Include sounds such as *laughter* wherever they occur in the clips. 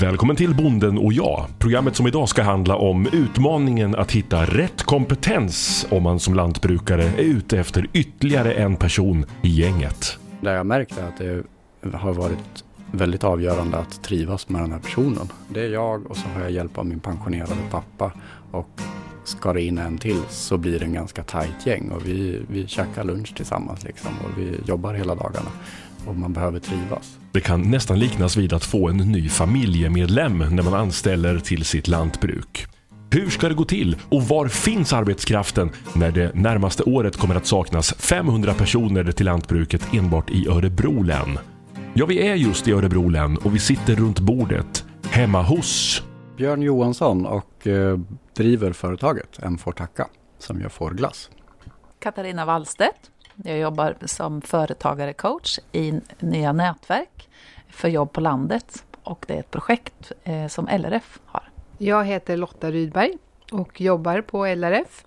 Välkommen till Bonden och jag. Programmet som idag ska handla om utmaningen att hitta rätt kompetens om man som lantbrukare är ute efter ytterligare en person i gänget. Där jag märkt är att det har varit väldigt avgörande att trivas med den här personen. Det är jag och så har jag hjälp av min pensionerade pappa. Och ska det in en till så blir det en ganska tajt gäng och vi, vi käkar lunch tillsammans liksom och vi jobbar hela dagarna och man behöver trivas. Det kan nästan liknas vid att få en ny familjemedlem när man anställer till sitt lantbruk. Hur ska det gå till och var finns arbetskraften när det närmaste året kommer att saknas 500 personer till lantbruket enbart i Örebro län? Ja, vi är just i Örebro län och vi sitter runt bordet hemma hos Björn Johansson och eh, driver företaget En får tacka som gör fårglass. Katarina Wallstedt. Jag jobbar som företagare-coach i Nya Nätverk för jobb på landet och det är ett projekt eh, som LRF har. Jag heter Lotta Rydberg och jobbar på LRF,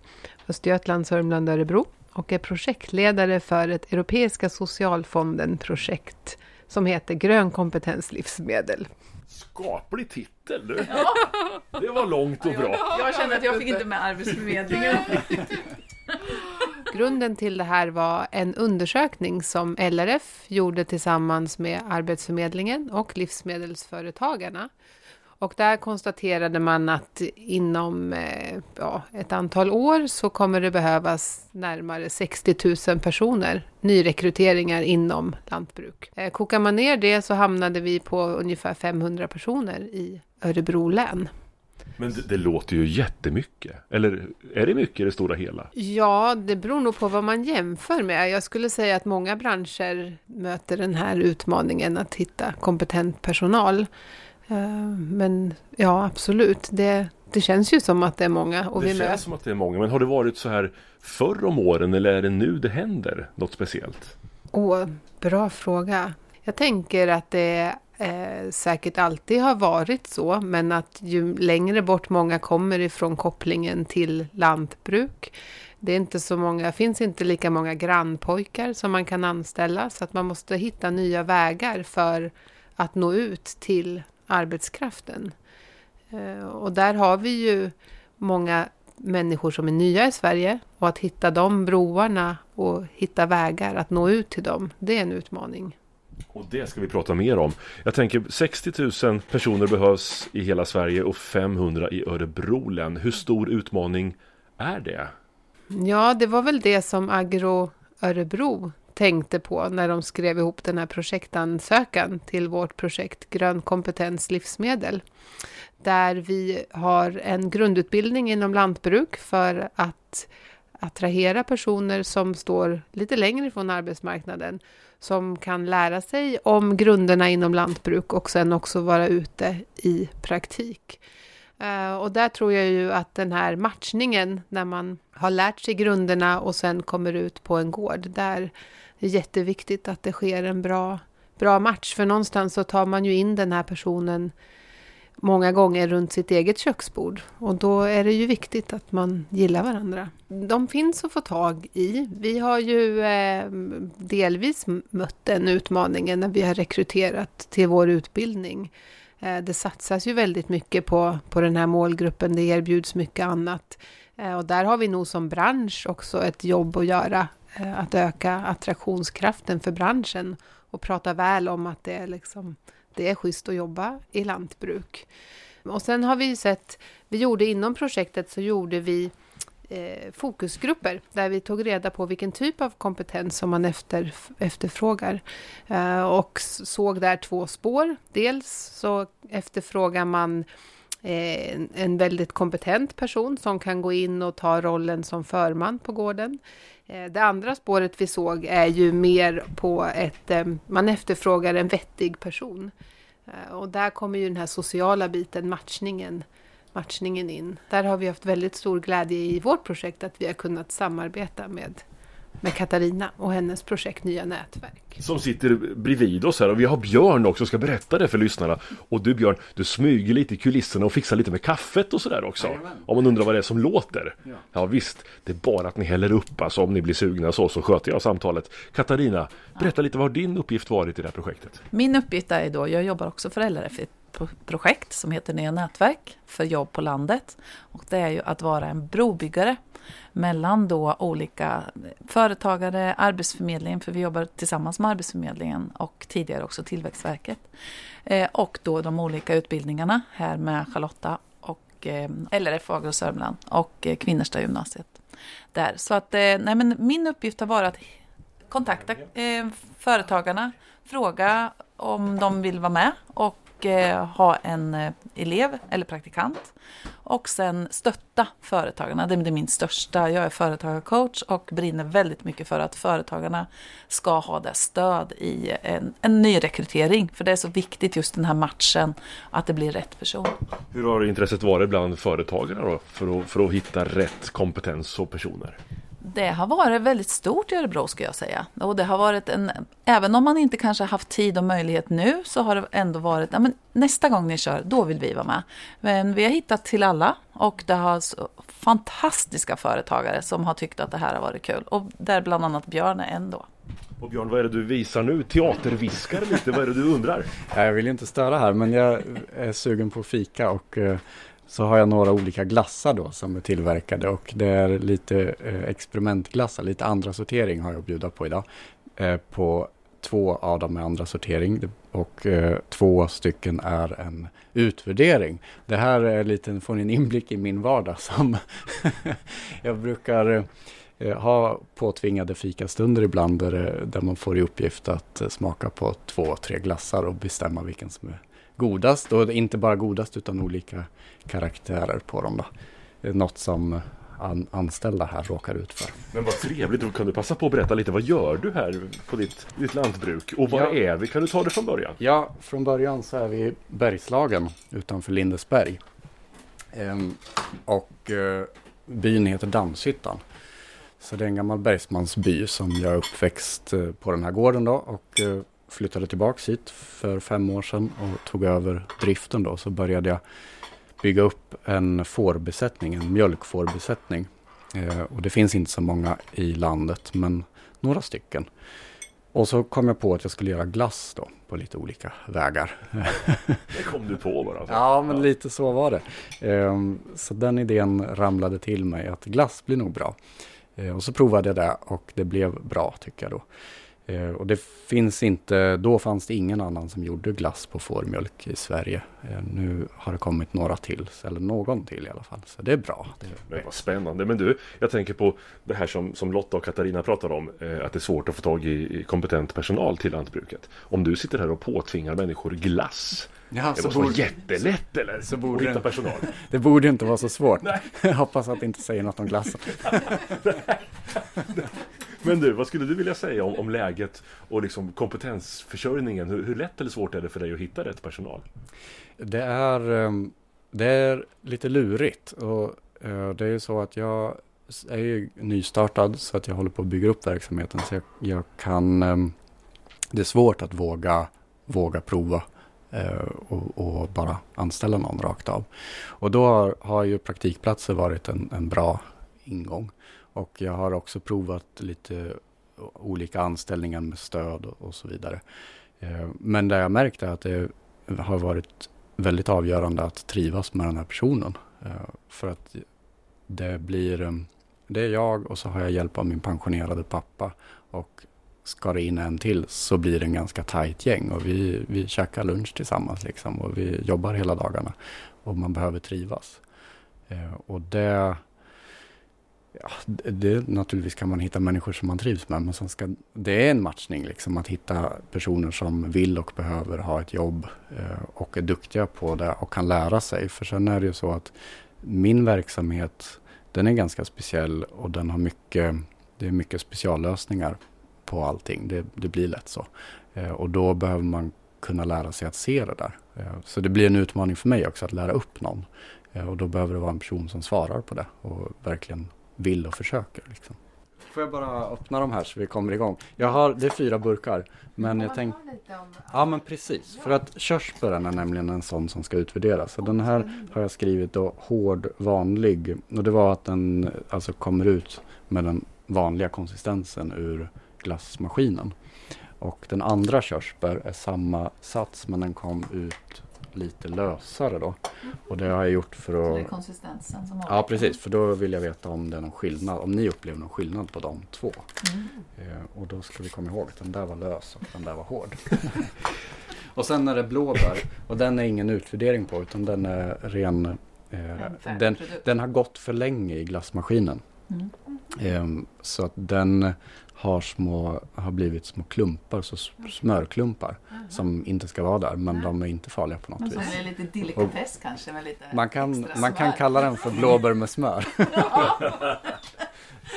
Östergötland, Sörmland, Örebro och är projektledare för ett Europeiska socialfonden-projekt som heter Grön kompetens livsmedel. Skaplig titel du! Det var långt och bra. Jag kände att jag fick inte med Arbetsförmedlingen. *laughs* Grunden till det här var en undersökning som LRF gjorde tillsammans med Arbetsförmedlingen och Livsmedelsföretagarna. Och där konstaterade man att inom eh, ja, ett antal år så kommer det behövas närmare 60 000 personer, nyrekryteringar inom lantbruk. Eh, kokar man ner det så hamnade vi på ungefär 500 personer i Örebro län. Men det, det, låter ju jättemycket. Eller är det mycket i det stora hela? Ja, det beror nog på vad man jämför med. Jag skulle säga att många branscher möter den här utmaningen att hitta kompetent personal. Eh, men ja, absolut. Det, det känns ju som att det är många. Och det vi känns möter. som att det är många. Men har det varit så här förr om åren eller är det nu det händer något speciellt? Åh, bra fråga. Jag tänker att det eh, säkert alltid har varit så, men att ju längre bort många kommer ifrån kopplingen till lantbruk, det är inte så många, finns inte lika många grannpojkar som man kan anställa, så att man måste hitta nya vägar för att nå ut till arbetskraften. Eh, och där har vi ju många människor som är nya i Sverige och att hitta de broarna och hitta vägar att nå ut till dem, det är en utmaning. Och det ska vi prata mer om. Jag tänker 60 000 personer behövs i hela Sverige och 500 i Örebro län. Hur stor utmaning är det? Ja, det var väl det som Agro Örebro tänkte på när de skrev ihop den här projektansökan till vårt projekt Grön kompetens livsmedel. Där vi har en grundutbildning inom lantbruk för att attrahera personer som står lite längre från arbetsmarknaden som kan lära sig om grunderna inom lantbruk och sen också vara ute i praktik. Eh, och där tror jag ju att den här matchningen när man har lärt sig grunderna och sen kommer ut på en gård, där är det jätteviktigt att det sker en bra, bra match. För någonstans så tar man ju in den här personen många gånger runt sitt eget köksbord. Och då är det ju viktigt att man gillar varandra. De finns att få tag i. Vi har ju eh, delvis mött den utmaningen när vi har rekryterat till vår utbildning. Eh, det satsas ju väldigt mycket på, på den här målgruppen. Det erbjuds mycket annat. Eh, och där har vi nog som bransch också ett jobb att göra. Eh, att öka attraktionskraften för branschen och prata väl om att det är liksom det är schysst att jobba i lantbruk. Och sen har vi sett, vi gjorde inom projektet så gjorde vi eh, fokusgrupper där vi tog reda på vilken typ av kompetens som man efter, efterfrågar. Eh, och såg där två spår. Dels så efterfrågar man eh, en väldigt kompetent person som kan gå in och ta rollen som förman på gården. Eh, det andra spåret vi såg är ju mer på ett, eh, man efterfrågar en vettig person. Eh, och där kommer ju den här sociala biten, matchningen, matchningen in. Där har vi haft väldigt stor glädje i vårt projekt att vi har kunnat samarbeta med med Katarina och hennes projekt Nya nätverk. Som sitter bredvid oss här och vi har Björn också, ska berätta det för lyssnarna. Och du Björn, du smyger lite i kulisserna och fixar lite med kaffet och sådär också. Amen. Om man undrar vad det är som låter. Ja. ja. visst, det är bara att ni häller upp alltså om ni blir sugna så, så sköter jag samtalet. Katarina, berätta ja. lite vad har din uppgift varit i det här projektet? Min uppgift är då, jag jobbar också för LRF ett projekt som heter Nya nätverk för jobb på landet. Och det är ju att vara en brobyggare mellan då olika företagare, Arbetsförmedlingen, för vi jobbar tillsammans med Arbetsförmedlingen och tidigare också Tillväxtverket. Eh, och då de olika utbildningarna här med Charlotta och eh, LRF Agro Sörmland och eh, Kvinnersta gymnasiet. Där. Så att, eh, nej men min uppgift har varit att kontakta eh, företagarna, fråga om de vill vara med och och eh, ha en eh, elev eller praktikant. Och sen stötta företagarna. Det är min största. Jag är företagarcoach och brinner väldigt mycket för att företagarna ska ha det stöd i en, en ny rekrytering. För det är så viktigt just den här matchen, att det blir rätt person. Hur har intresset varit bland företagarna då för att, för att hitta rätt kompetens och personer? Det har varit väldigt stort i Örebro ska jag säga. Och det har varit en, även om man inte kanske haft tid och möjlighet nu så har det ändå varit, ja, men nästa gång ni kör, då vill vi vara med. Men vi har hittat till alla och det har fantastiska företagare som har tyckt att det här har varit kul. Och där bland annat Björn är en då. Och Björn, vad är det du visar nu? Teaterviskar lite, vad är det du undrar? *laughs* Jag vill inte störa här, men jag är sugen på fika och eh, så har jag några olika glassar då som är tillverkade och det är lite eh, experimentglassar, lite andra sortering har jag att bjuda på idag. Eh, på två av dem är andra sortering och eh, två stycken är en utvärdering. Det här är lite, får ni en inblick i min vardag som *laughs* jag brukar eh, ha påtvingade fikastunder ibland där, eh, där man får i uppgift att eh, smaka på två, tre glassar och bestämma vilken som är godast. Och inte bara godast utan olika karaktärer på dem. Då. Något som an anställda här råkar ut för. Men vad trevligt, då kan du passa på att berätta lite, vad gör du här på ditt, ditt lantbruk? Och var ja. är vi? Kan du ta det från början? Ja, från början så är vi i Bergslagen utanför Lindesberg. Ehm, och eh, byn heter Dammshyttan. Så det är en gammal bergsmansby som jag är uppväxt eh, på den här gården då och eh, flyttade tillbaks hit för fem år sedan och tog över driften då. Så började jag bygga upp en fårbesättning, en mjölkfårbesättning. Eh, och det finns inte så många i landet, men några stycken. Och så kom jag på att jag skulle göra glass då på lite olika vägar. Det kom du på bara? Alltså. *laughs* Ja, men lite så var det. Eh, så den idén ramlade till mig att glass blir nog bra. Eh, och så provade jag det och det blev bra tycker jag då. Eh, och det finns inte, då fanns det ingen annan som gjorde glass på fårmjölk i Sverige. Eh, nu har det kommit några till, eller någon till i alla fall. Så det är bra. Det är Men vad spännande. Men du, jag tänker på det här som, som Lotta och Katarina pratar om. Eh, att det är svårt att få tag i kompetent personal till lantbruket. Om du sitter här och påtvingar människor glass. Ja, det måste borde, vara jättelätt eller? Så borde att hitta personal. *laughs* Det borde inte vara så svårt. *laughs* Jag hoppas att det inte säger något om glassen. *laughs* Men du, vad skulle du vilja säga om, om läget och liksom kompetensförsörjningen? Hur, hur, lätt eller svårt är det för dig att hitta rätt personal? Det är, ehm, det är lite lurigt. Och eh, det är ju så att jag är ju nystartad så att jag håller på att bygga upp verksamheten. Så jag, jag kan... Ehm, det är svårt att våga, våga prova eh, och, och, bara anställa någon rakt av. Och då har, har ju praktikplatser varit en, en bra ingång. Och jag har också provat lite olika anställningar med stöd och, så vidare. Eh, men det jag märkt är att det har varit väldigt avgörande att trivas med den här personen. Eh, för att det blir, eh, det är jag och så har jag hjälp av min pensionerade pappa. Och ska det in en till så blir det en ganska tajt gäng och vi, vi käkar lunch tillsammans liksom och vi jobbar hela dagarna. Och man behöver trivas. Och det Ja, det, naturligtvis kan man hitta människor som man trivs med, men ska, det är en matchning liksom att hitta personer som vill och behöver ha ett jobb eh, och är duktiga på det och kan lära sig. För sen är det ju så att min verksamhet, den är ganska speciell och den har mycket, det är mycket speciallösningar på allting. Det, det blir lätt så. Eh, och då behöver man kunna lära sig att se det där. Eh, så det blir en utmaning för mig också att lära upp någon. Eh, och då behöver det vara en person som svarar på det och verkligen vill och försöker. Liksom. Får jag bara öppna de här så vi kommer igång? Jag har, det är fyra burkar. Men jag tänkte... Ja men precis. För att körsbären är nämligen en sån som ska utvärderas. Så den här har jag skrivit då hård vanlig. Och det var att den alltså kommer ut med den vanliga konsistensen ur glassmaskinen. Och den andra körsbär är samma sats men den kom ut lite lösare då. Och det har jag gjort för Det är att... konsistensen som Ja precis, för då vill jag veta om det är någon skillnad, om ni upplever någon skillnad på de två. Mm. Eh, och då ska vi komma ihåg att den där var lös och den där var hård. *laughs* och sen är det blåbär och den är ingen utvärdering på utan den är ren... Eh, den, den har gått för länge i glassmaskinen. Mm. Ehm, så att den har, små, har blivit små klumpar, så s- smörklumpar som inte ska vara där. Men de är inte farliga på något Men vis. som är lite delikatess kanske med lite Man kan, extra man kan kalla den för blåbär med smör. *laughs*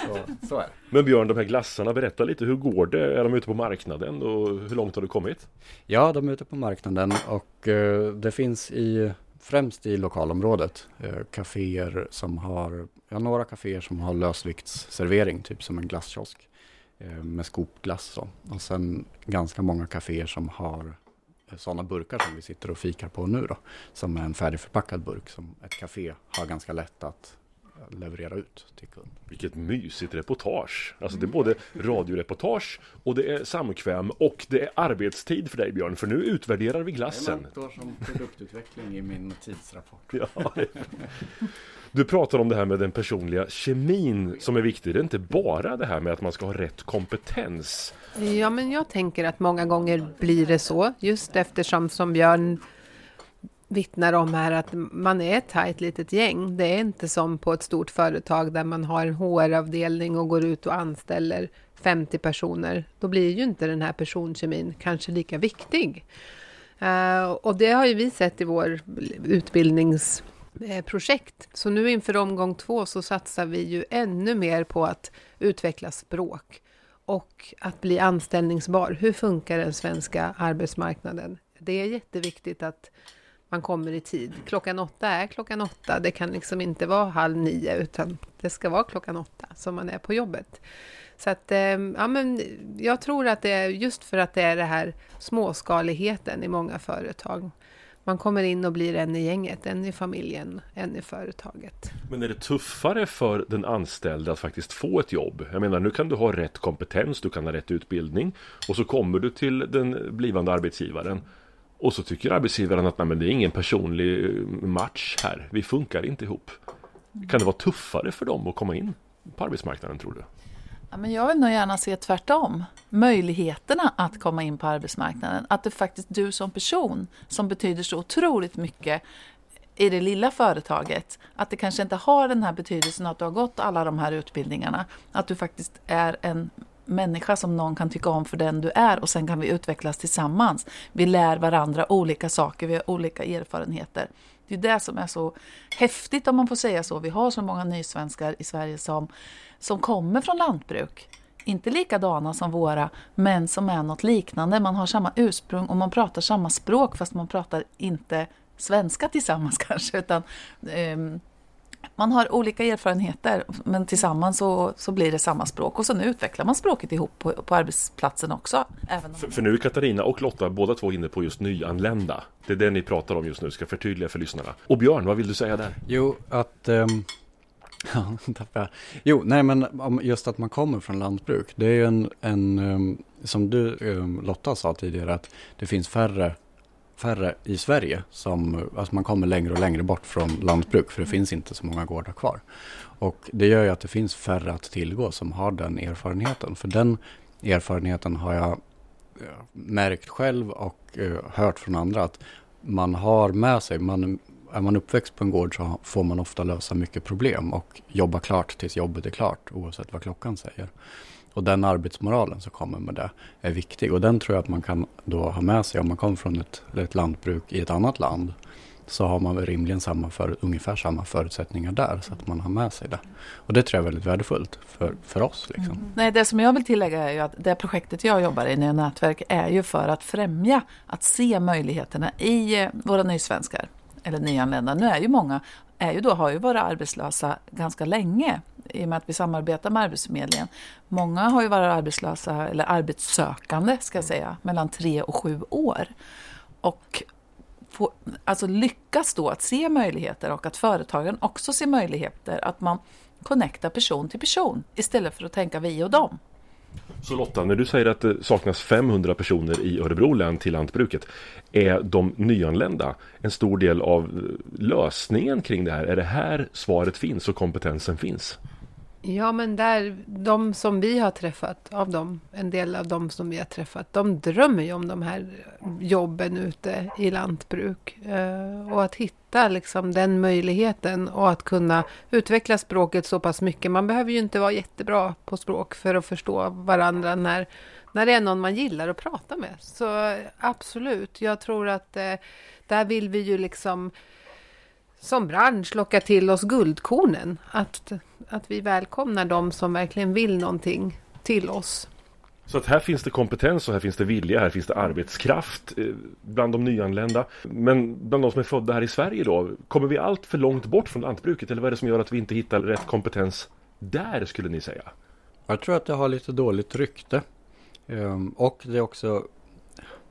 så, så. Men Björn, de här glassarna, berätta lite, hur går det? Är de ute på marknaden och hur långt har du kommit? Ja, de är ute på marknaden och eh, det finns i främst i lokalområdet eh, kaféer som har, ja några kaféer som har lösviktsservering, typ som en glasskiosk eh, med skopglass. Och sen ganska många kaféer som har eh, sådana burkar som vi sitter och fikar på nu då, som är en färdigförpackad burk som ett kafé har ganska lätt att leverera ut till kund. Vilket mysigt reportage! Alltså det är både radioreportage och det är samkväm och det är arbetstid för dig Björn, för nu utvärderar vi glassen. står som produktutveckling i min tidsrapport. Ja. Du pratar om det här med den personliga kemin som är viktig. Det är inte bara det här med att man ska ha rätt kompetens. Ja, men jag tänker att många gånger blir det så, just eftersom som Björn vittnar om här att man är ett tajt litet gäng. Det är inte som på ett stort företag där man har en HR-avdelning och går ut och anställer 50 personer. Då blir ju inte den här personkemin kanske lika viktig. Eh, och det har ju vi sett i vår utbildningsprojekt. Eh, så nu inför omgång två så satsar vi ju ännu mer på att utveckla språk och att bli anställningsbar. Hur funkar den svenska arbetsmarknaden? Det är jätteviktigt att man kommer i tid. Klockan åtta är klockan åtta. Det kan liksom inte vara halv nio utan det ska vara klockan åtta som man är på jobbet. Så att, ehm, ja, men jag tror att det är just för att det är det här småskaligheten i många företag. Man kommer in och blir en i gänget, en i familjen, en i företaget. Men är det tuffare för den anställde att faktiskt få ett jobb? Jag menar, nu kan du ha rätt kompetens, du kan ha rätt utbildning och så kommer du till den blivande arbetsgivaren och så tycker arbetsgivaren att nej, men det är ingen personlig eh, match här, vi funkar inte ihop. Kan det vara tuffare för dem att komma in på arbetsmarknaden tror du? Ja, men jag vill nog gärna se tvärtom. Möjligheterna att komma in på arbetsmarknaden. Att det faktiskt du som person som betyder så otroligt mycket i det lilla företaget. Att det kanske inte har den här betydelsen att du har gått alla de här utbildningarna. Att du faktiskt är en människa som någon kan tycka om för den du är och sen kan vi utvecklas tillsammans. Vi lär varandra olika saker, vi har olika erfarenheter. Det är det som är så häftigt om man får säga så. Vi har så många nysvenskar i Sverige som, som kommer från lantbruk. Inte likadana som våra, men som är något liknande. Man har samma ursprung och man pratar samma språk fast man pratar inte svenska tillsammans *laughs* kanske. Utan, ehm, man har olika erfarenheter men tillsammans så, så blir det samma språk och sen utvecklar man språket ihop på, på arbetsplatsen också. Även om För, för nu är Katarina och Lotta båda två inne på just nyanlända. Det är det ni pratar om just nu, ska förtydliga för lyssnarna. Och Björn, vad vill du säga där? Jo, att... *laughs* ja, jag. Jo, nej men just att man kommer från lantbruk. Det är ju en, en ehm, som du ehm, Lotta sa tidigare, att det finns färre, färre i Sverige som, alltså man kommer längre och längre bort från lantbruk för det finns inte så många gårdar kvar. Och det gör ju att det finns färre att tillgå som har den erfarenheten. För den erfarenheten har jag eh, märkt själv och eh, hört från andra att man har med sig, man, är man uppväxt på en gård så får man ofta lösa mycket problem och jobba klart tills jobbet är klart oavsett vad klockan säger. Och den arbetsmoralen som kommer med det är viktig och den tror jag att man kan då ha med sig om man kommer från ett, ett lantbruk i ett annat land. Så har man rimligen samma för, ungefär samma förutsättningar där så att man har med sig det. Och det tror jag är väldigt värdefullt för, för oss. Liksom. Mm. Nej, det som jag vill tillägga är ju att det projektet jag jobbar i, Nya Nätverk, är ju för att främja att se möjligheterna i eh, våra nysvenskar, eller nyanlända. Nu är ju många, är ju då, har ju varit arbetslösa ganska länge i och med att vi samarbetar med Arbetsförmedlingen. Många har ju varit arbetslösa, eller arbetssökande ska jag säga, mellan tre och sju år. Och få, alltså lyckas då att se möjligheter och att företagen också ser möjligheter att man connectar person till person istället för att tänka vi och dem. Så Lotta, när du säger att det saknas 500 personer i Örebro län till lantbruket, är de nyanlända en stor del av lösningen kring det här? Är det här svaret finns och kompetensen finns? Ja, men där, de som vi har träffat, av dem, en del av dem som vi har träffat, de drömmer ju om de här jobben ute i lantbruk. Eh, och att hitta liksom den möjligheten och att kunna utveckla språket så pass mycket. Man behöver ju inte vara jättebra på språk för att förstå varandra när, när det är någon man gillar att prata med. Så absolut, jag tror att eh, där vill vi ju liksom som bransch locka till oss guldkornen. Att, att vi välkomnar de som verkligen vill någonting till oss. Så att här finns det kompetens och här finns det vilja, här finns det arbetskraft eh, bland de nyanlända. Men bland de som är födda här i Sverige då, kommer vi allt för långt bort från lantbruket eller vad är det som gör att vi inte hittar rätt kompetens där skulle ni säga? Jag tror att det har lite dåligt rykte. Ehm, och det är också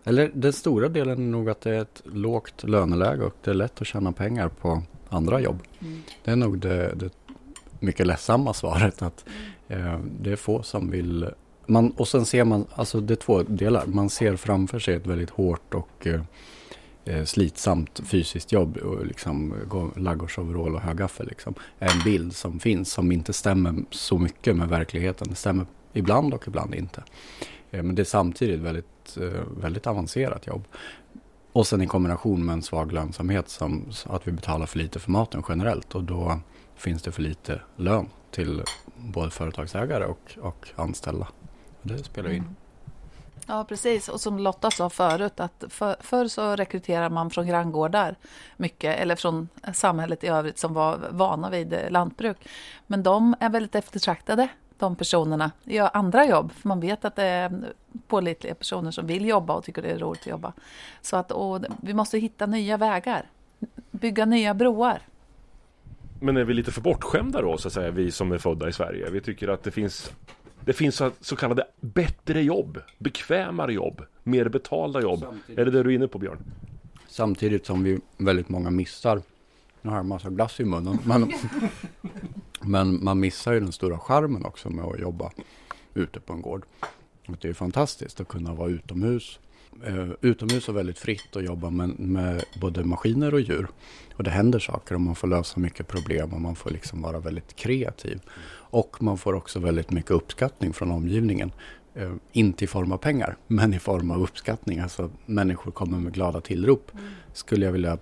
eller den stora delen är nog att det är ett lågt löneläge och det är lätt att tjäna pengar på andra jobb. Mm. Det är nog det, det mycket ledsamma svaret att eh, det är få som vill man, och sen ser man, alltså det är två delar. Man ser framför sig ett väldigt hårt och eh, eh slitsamt fysiskt jobb och liksom ladugårdsoverall och högaffel. Liksom. En bild som finns som inte stämmer så mycket med verkligheten. Det stämmer ibland och ibland inte. Eh, men det är samtidigt väldigt ett eh, väldigt, avancerat jobb. Och sen i kombination med en svag lönsamhet som att vi betalar för lite för maten generellt och då finns det för lite lön till både företagsägare och, och anställda. Det spelar in. Mm. Ja, precis. Och som Lotta sa förut, att för, förr så rekryterar man från granngårdar mycket, eller från samhället i övrigt som var vana vid lantbruk. Men de är väldigt eftertraktade de personerna gör andra jobb. För man vet att det är pålitliga personer som vill jobba och tycker det är roligt att jobba. Så att, vi måste hitta nya vägar. Bygga nya broar. Men är vi lite för bortskämda då, så att säga, vi som är födda i Sverige? Vi tycker att det finns det finns så kallade bättre jobb, bekvämare jobb, mer betalda jobb. Samtidigt. Är det det du är inne på Björn? Samtidigt som vi väldigt många missar, nu har jag en massa glass i munnen, men *laughs* Men man missar ju den stora charmen också med att jobba ute på en gård. Det är fantastiskt att kunna vara utomhus. Uh, utomhus och väldigt fritt och jobba med, med, både maskiner och djur. Och det händer saker och man får lösa mycket problem och man får liksom vara väldigt kreativ. Och man får också väldigt mycket uppskattning från omgivningen. Uh, inte i form av pengar, men i form av uppskattning. Alltså människor kommer med glada tillrop. Mm. Skulle jag vilja,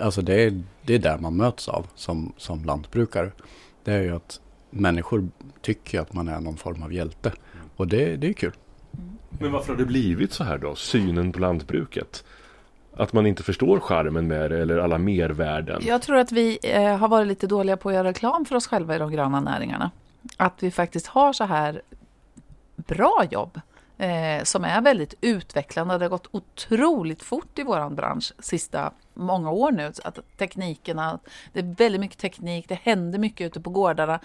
alltså det är, det är där man möts av som, som lantbrukare det är ju att människor tycker att man är någon form av hjälte. Och det, det är kul. Men varför har det blivit så här då? Synen på lantbruket? Att man inte förstår charmen med det eller alla mervärden? Jag tror att vi eh, har varit lite dåliga på att göra reklam för oss själva i de gröna näringarna. Att vi faktiskt har så här bra jobb eh, som är väldigt utvecklande. Det har gått otroligt fort i vår bransch sista många år nu. Att teknikerna, det är väldigt mycket teknik, det händer mycket ute på gårdarna.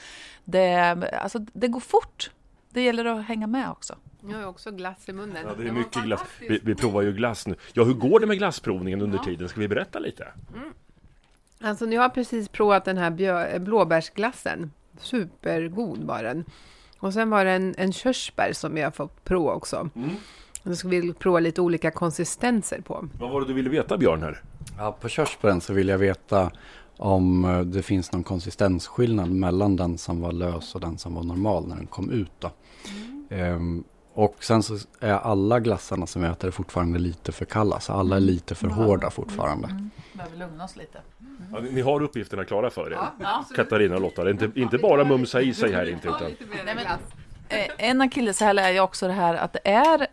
Det, alltså, det går fort. Det gäller att hänga med också. Jag har också glass i munnen. Ja, det är mycket glass. Vi, vi, provar ju glass nu. Ja, hur går det med glassprovningen under ja. tiden? Ska vi berätta lite? Mm. Alltså, nu har jag precis provat den här blåbärsglassen. Supergod var den. Och sen var det en, en körsbär som jag fått prova också. Mm. Nu ska vi prova lite olika konsistenser på. Vad var det du ville veta Björn här? Ja, på körsbären så vill jag veta om eh, det finns någon konsistensskillnad mellan den som var lös och den som var normal när den kom ut. Då. Mm. Ehm, och sen så är alla glassarna som vi äter fortfarande lite för kalla, så alla är lite för mm. hårda fortfarande. Mm. Behöver lugna oss lite. Mm. Ja, ni har uppgifterna klara för er, ja. Katarina och Lotta. Inte, inte bara mumsa i sig här inte. Utan... Nej, men, eh, en akilleshäl är ju också det här att det är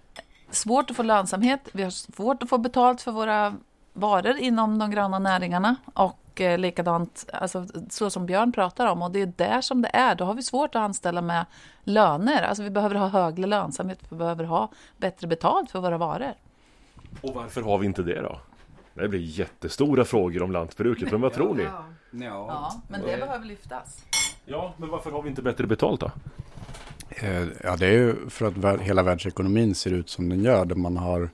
svårt att få lönsamhet. Vi har svårt att få betalt för våra varor inom de gröna näringarna. Och eh, likadant, alltså, så som Björn pratar om, och det är där som det är. Då har vi svårt att anställa med löner. Alltså vi behöver ha högre lönsamhet, vi behöver ha bättre betalt för våra varor. Och varför har vi inte det då? Det blir jättestora frågor om lantbruket, men vad tror ni? *laughs* Ja, ja men det behöver lyftas. Ja, men varför har vi inte bättre betalt då? Eh, ja, det är ju för att hela världsekonomin ser ut som den gör. Där man har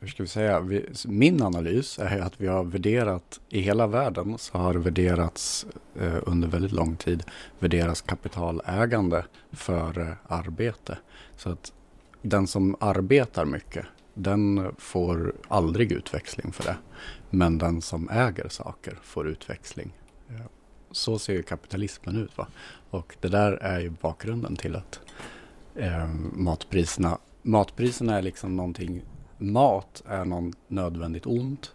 hur ska vi säga, vi, min analys är att vi har värderat, i hela världen så har det värderats eh, under väldigt lång tid, värderas kapitalägande före eh, arbete. Så att den som arbetar mycket, den får aldrig utväxling för det. Men den som äger saker får utväxling. Eh, så ser ju kapitalismen ut. Va? Och det där är ju bakgrunden till att eh, matpriserna, matpriserna är liksom någonting mat är något nödvändigt ont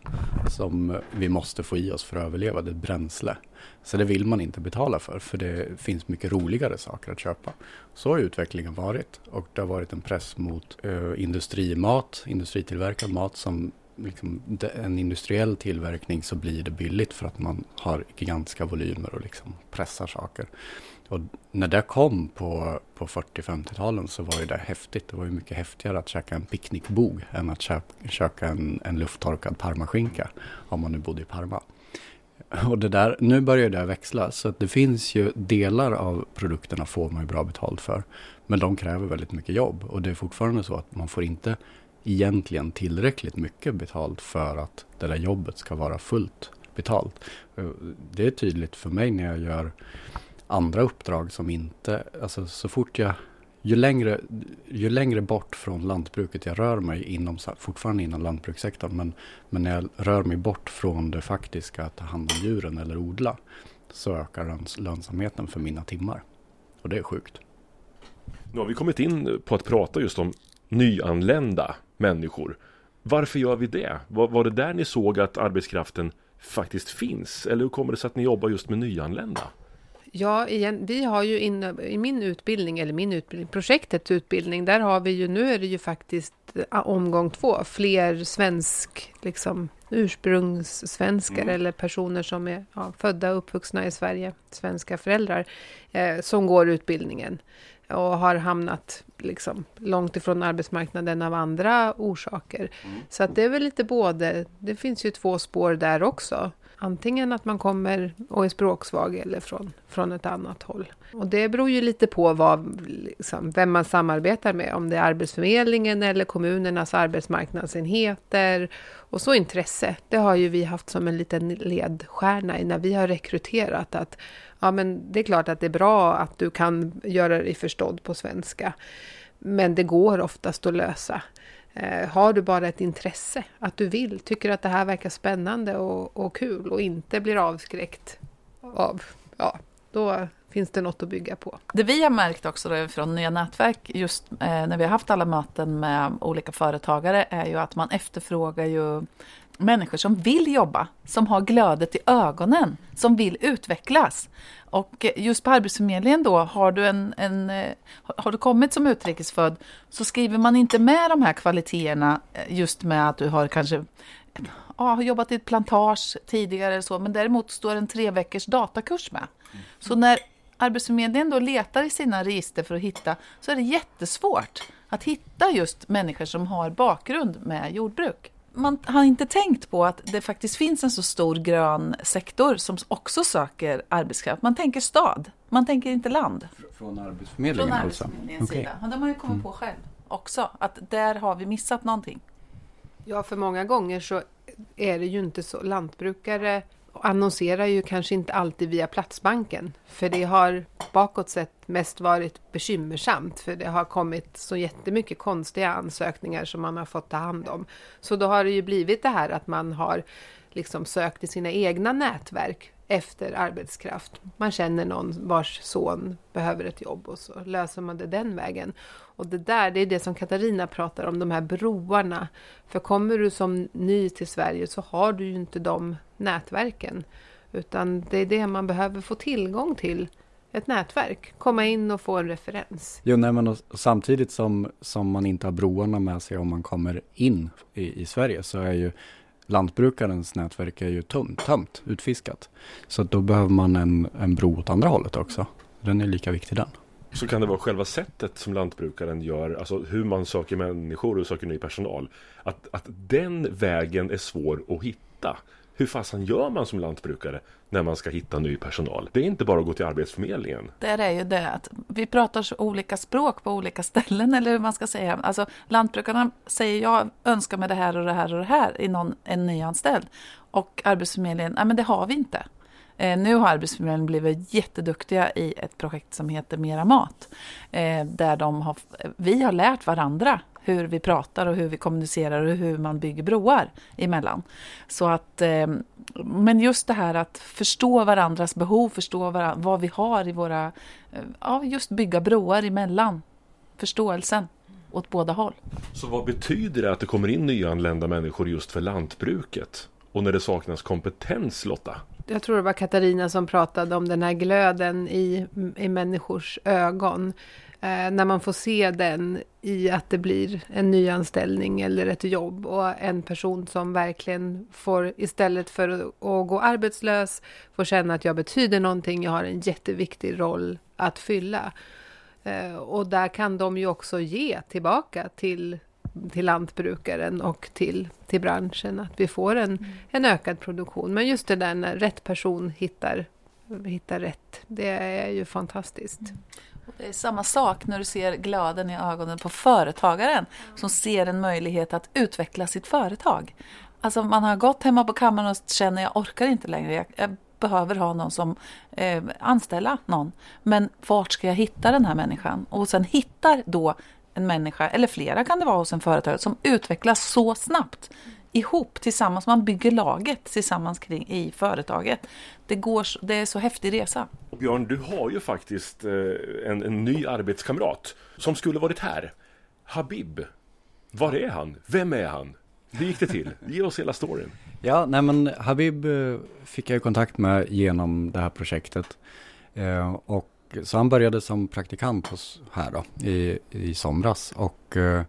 som vi måste få i oss för att överleva. Det är bränsle. Så det vill man inte betala för, för det finns mycket roligare saker att köpa. Så har utvecklingen varit och det har varit en press mot eh, industrimat, industritillverkad mat som liksom, en industriell tillverkning så blir det billigt för att man har gigantiska volymer och liksom pressar saker. Och när det kom på, på 40-50-talen så var ju det häftigt. Det var ju mycket häftigare att käka en picknickbog än att käka en, en lufttorkad parmaskinka om man nu bodde i Parma. Och det där, nu börjar det växla så att det finns ju delar av produkterna får man ju bra betalt för. Men de kräver väldigt mycket jobb och det är fortfarande så att man får inte egentligen tillräckligt mycket betalt för att det där jobbet ska vara fullt betalt. Eh, det är tydligt för mig när jag gör andra uppdrag som inte, alltså så fort jag, ju längre, ju längre bort från lantbruket jag rör mig inom, fortfarande inom lantbrukssektorn, men, men när jag rör mig bort från det faktiska att ta hand om djuren eller odla, så ökar lönsamheten för mina timmar. Och det är sjukt. Nu har vi kommit in på att prata just om nyanlända människor. Varför gör vi det? Var, var det där ni såg att arbetskraften faktiskt finns? Eller hur kommer det sig att ni jobbar just med nyanlända? Ja, igen, vi har ju in, i min utbildning, eller min utbildning, projektets utbildning, där har vi ju, nu är det ju faktiskt omgång två, fler svensk, liksom ursprungssvenskar mm. eller personer som är ja, födda och uppvuxna i Sverige, svenska föräldrar, eh, som går utbildningen och har hamnat liksom långt ifrån arbetsmarknaden av andra orsaker. Mm. Så att det är väl lite både, det finns ju två spår där också. Antingen att man kommer och är språksvag eller från, från ett annat håll. Och det beror ju lite på vad, liksom, vem man samarbetar med. Om det är Arbetsförmedlingen eller kommunernas arbetsmarknadsenheter. Och så intresse. Det har ju vi haft som en liten ledstjärna när vi har rekryterat. Att ja, men det är klart att det är bra att du kan göra dig förstådd på svenska. Men det går oftast att lösa. Eh, har du bara ett intresse, att du vill, tycker att det här verkar spännande och, och kul och inte blir avskräckt av, ja, då finns det något att bygga på. Det vi har märkt också då från Nya Nätverk, just eh, när vi har haft alla möten med olika företagare, är ju att man efterfrågar ju människor som vill jobba, som har glödet i ögonen, som vill utvecklas. Och just på Arbetsförmedlingen då, har du, en, en, eh, har du kommit som utrikesfödd så skriver man inte med de här kvaliteterna eh, just med att du har kanske ja, har jobbat i ett plantage tidigare så, men däremot står en tre veckors datakurs med. Så när Arbetsförmedlingen då letar i sina register för att hitta så är det jättesvårt att hitta just människor som har bakgrund med jordbruk man har inte tänkt på att det faktiskt finns en så stor grön sektor som också söker arbetskraft. Man tänker stad, man tänker inte land. Från Arbetsförmedlingen Från alltså? Arbetsförmedlingens alltså? sida. Okay. De har ju kommit mm. på själv också, att där har vi missat någonting. Ja, för många gånger så är det ju inte så. Lantbrukare annonserar ju kanske inte alltid via Platsbanken. För det har bakåt sett mest varit bekymmersamt. För det har kommit så jättemycket konstiga ansökningar som man har fått ta hand om. Så då har det ju blivit det här att man har liksom sökt i sina egna nätverk efter arbetskraft. Man känner någon vars son behöver ett jobb och så löser man det den vägen. Och det där, det är det som Katarina pratar om, de här broarna. För kommer du som ny till Sverige så har du ju inte de nätverken. Utan det är det man behöver få tillgång till ett nätverk, komma in och få en referens. Jo, nej, men samtidigt som, som man inte har broarna med sig om man kommer in i, i Sverige så är ju lantbrukarens nätverk är ju tömt, tömt utfiskat. Så då behöver man en, en bro åt andra hållet också. Den är lika viktig den. Så kan det vara själva sättet som lantbrukaren gör, alltså hur man söker människor och söker ny personal. Att, att den vägen är svår att hitta hur fasen gör man som lantbrukare när man ska hitta ny personal? Det är inte bara att gå till Arbetsförmedlingen. Det är ju det att vi pratar så olika språk på olika ställen *laughs* eller hur man ska säga. Alltså lantbrukarna säger jag önskar mig det här och det här och det här i någon, en nyanställd. Och Arbetsförmedlingen, nej men det har vi inte. Eh, nu har Arbetsförmedlingen blivit jätteduktiga i ett projekt som heter Mera mat. Eh, där de har, vi har lärt varandra hur vi pratar och hur vi kommunicerar och hur man bygger broar emellan. Så att, eh, men just det här att förstå varandras behov, förstå vad vi har i våra... Eh, ja, just bygga broar emellan. Förståelsen åt båda håll. Så vad betyder det att det kommer in nyanlända människor just för lantbruket? Och när det saknas kompetens, Lotta? Jag tror det var Katarina som pratade om den här glöden i, i människors ögon. Eh, när man får se den i att det blir en nyanställning eller ett jobb och en person som verkligen får istället för att gå arbetslös får känna att jag betyder någonting, jag har en jätteviktig roll att fylla. Eh, och där kan de ju också ge tillbaka till till lantbrukaren och till, till branschen. Att vi får en, mm. en ökad produktion. Men just det där när rätt person hittar, hittar rätt, det är ju fantastiskt. Mm. Det är samma sak när du ser glöden i ögonen på företagaren som ser en möjlighet att utveckla sitt företag. Alltså man har gått hemma på kammaren och känner jag orkar inte längre. Jag, behöver ha någon som eh, anställa någon. Men vart ska jag hitta den här människan? Och sen hittar då en människa, eller flera kan det vara hos en företagare, som utvecklas så snabbt ihop tillsammans. Man bygger laget tillsammans kring i företaget. Det, går, det är så häftig resa. Björn, du har ju faktiskt eh, en, en ny arbetskamrat som skulle varit här. Habib. Var är han? Vem är han? Hur gick det till? Ge oss hela storyn. *laughs* Ja, nej men Habib eh, fick jag kontakt med genom det här projektet. Eh, och så han började som praktikant hos, här då, i, i somras. Och eh,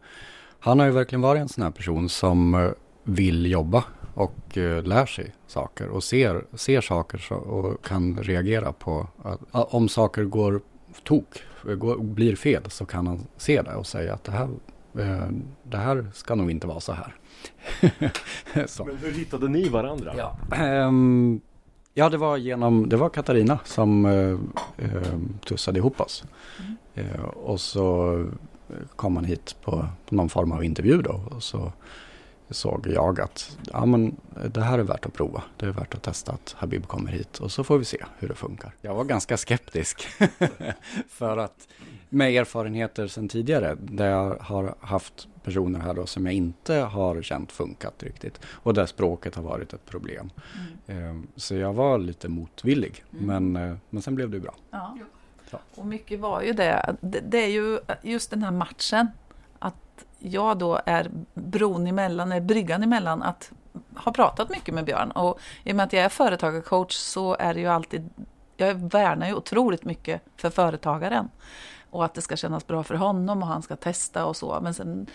han har ju verkligen varit en sån här person som eh, vill jobba och eh, lär sig saker och ser, ser saker så, och kan reagera på att om saker går tok, går, blir fel så kan han se det och säga att det här, eh, det här ska nog inte vara så här. *laughs* så. Men hur hittade ni varandra? Ja, um, Ja, det var genom, det var Katarina som eh, eh, tussade ihop oss. Mm. Eh, och så kom han hit på, på någon form av intervju då. Och så såg jag att ja, men det här är värt att prova. Det är värt att testa att Habib kommer hit och så får vi se hur det funkar. Jag var ganska skeptisk *laughs* för att med erfarenheter sedan tidigare där jag har haft personer här då som jag inte har känt funkat riktigt och där språket har varit ett problem. Mm. Ehm, så jag var lite motvillig mm. men, eh, men sen blev det bra. Ja. Och mycket var ju det. Det är ju just den här matchen jag då är bron emellan, är bryggan emellan att ha pratat mycket med Björn. Och i och med att jag är företagarcoach så är det ju alltid, jag värnar ju otroligt mycket för företagaren. Och att det ska kännas bra för honom och han ska testa och så. Men sen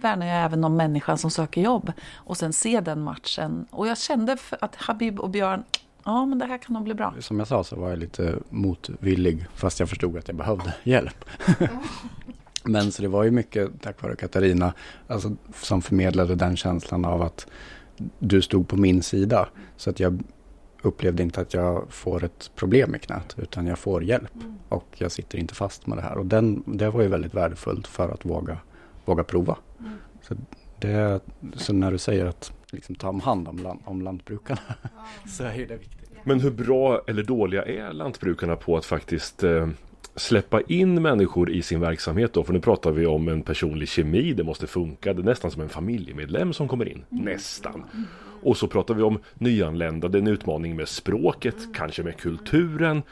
värnar jag även om människan som söker jobb. Och sen se den matchen. Och jag kände att Habib och Björn, ja men det här kan nog bli bra. Som jag sa så var jag lite motvillig fast jag förstod att jag behövde hjälp. *laughs* Men så det var ju mycket tack vare Katarina alltså, som förmedlade den känslan av att du stod på min sida. Så att jag upplevde inte att jag får ett problem i knät utan jag får hjälp. Mm. Och jag sitter inte fast med det här. Och den, det var ju väldigt värdefullt för att våga, våga prova. Mm. Så, det, så när du säger att liksom, ta hand om, land, om lantbrukarna *laughs* så är det viktigt. Men hur bra eller dåliga är lantbrukarna på att faktiskt eh, släppa in människor i sin verksamhet då? För nu pratar vi om en personlig kemi, det måste funka. Det är nästan som en familjemedlem som kommer in. Mm. Nästan. Och så pratar vi om nyanlända, det är en utmaning med språket, kanske med kulturen.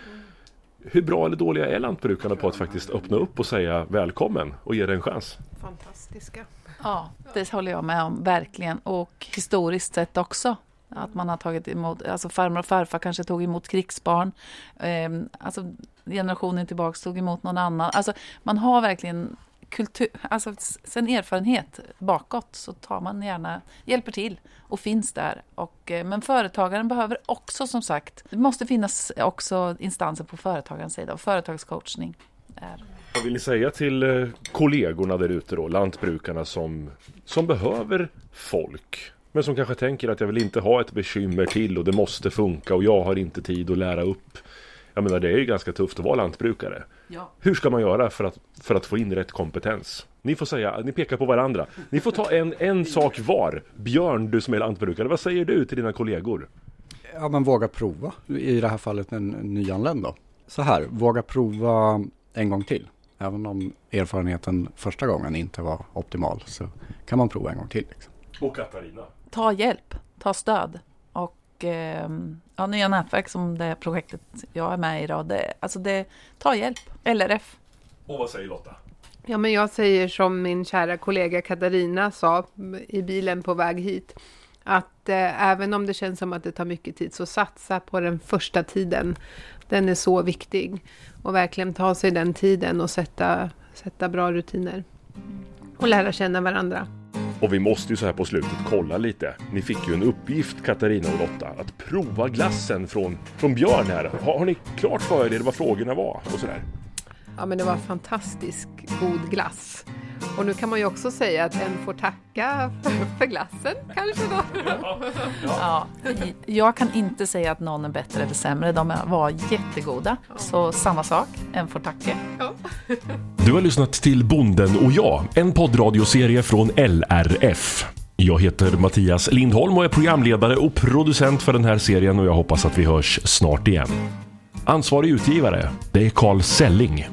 Hur bra eller dåliga är lantbrukarna på att faktiskt öppna upp och säga välkommen och ge det en chans? Fantastiska. Ja, det håller jag med om, verkligen. Och historiskt sett också. Att man har tagit emot, alltså farmor och farfar kanske tog emot krigsbarn. Eh, alltså generationen tillbaka tog emot någon annan. Alltså man har verkligen kultur, alltså sen erfarenhet bakåt så tar man gärna, hjälper till och finns där. Och, eh, men företagaren behöver också som sagt, det måste finnas också instanser på företagarens sida och företagscoachning. Är. Vad vill ni säga till eh, kollegorna där ute då, lantbrukarna som, som behöver folk Men som kanske tänker att jag vill inte ha ett bekymmer till och det måste funka och jag har inte tid att lära upp. Jag menar det är ju ganska tufft att vara lantbrukare. Ja. Hur ska man göra för att, för att få in rätt kompetens? Ni får säga, ni pekar på varandra. Ni får ta en, en sak var. Björn, du som är lantbrukare, vad säger du till dina kollegor? Ja, men våga prova. I det här fallet en nyanländ då. Så här, våga prova en gång till. Även om erfarenheten första gången inte var optimal så kan man prova en gång till. Liksom. Och Katarina? Ta hjälp, ta stöd. Och eh, ja, nya nätverk som det projektet jag är med i idag. Det, alltså det, ta hjälp. LRF. Och vad säger Lotta? Ja, men jag säger som min kära kollega Katarina sa i bilen på väg hit. Att eh, även om det känns som att det tar mycket tid så satsa på den första tiden. Den är så viktig. Och verkligen ta sig den tiden och sätta, sätta bra rutiner. Och lära känna varandra. Och vi måste ju så här på slutet kolla lite. Ni fick ju en uppgift Katarina och Lotta att prova glassen från, från Björn här. Har, har ni klart för er vad frågorna var och sådär? Ja, men det var fantastisk god glass. Och nu kan man ju också säga att en får tacka för glassen kanske då. Ja, jag kan inte säga att någon är bättre eller sämre. De var jättegoda. Så samma sak, en får tacka. Ja. Du har lyssnat till Bonden och jag, en poddradioserie från LRF. Jag heter Mattias Lindholm och är programledare och producent för den här serien och jag hoppas att vi hörs snart igen. Ansvarig utgivare, det är Carl Selling.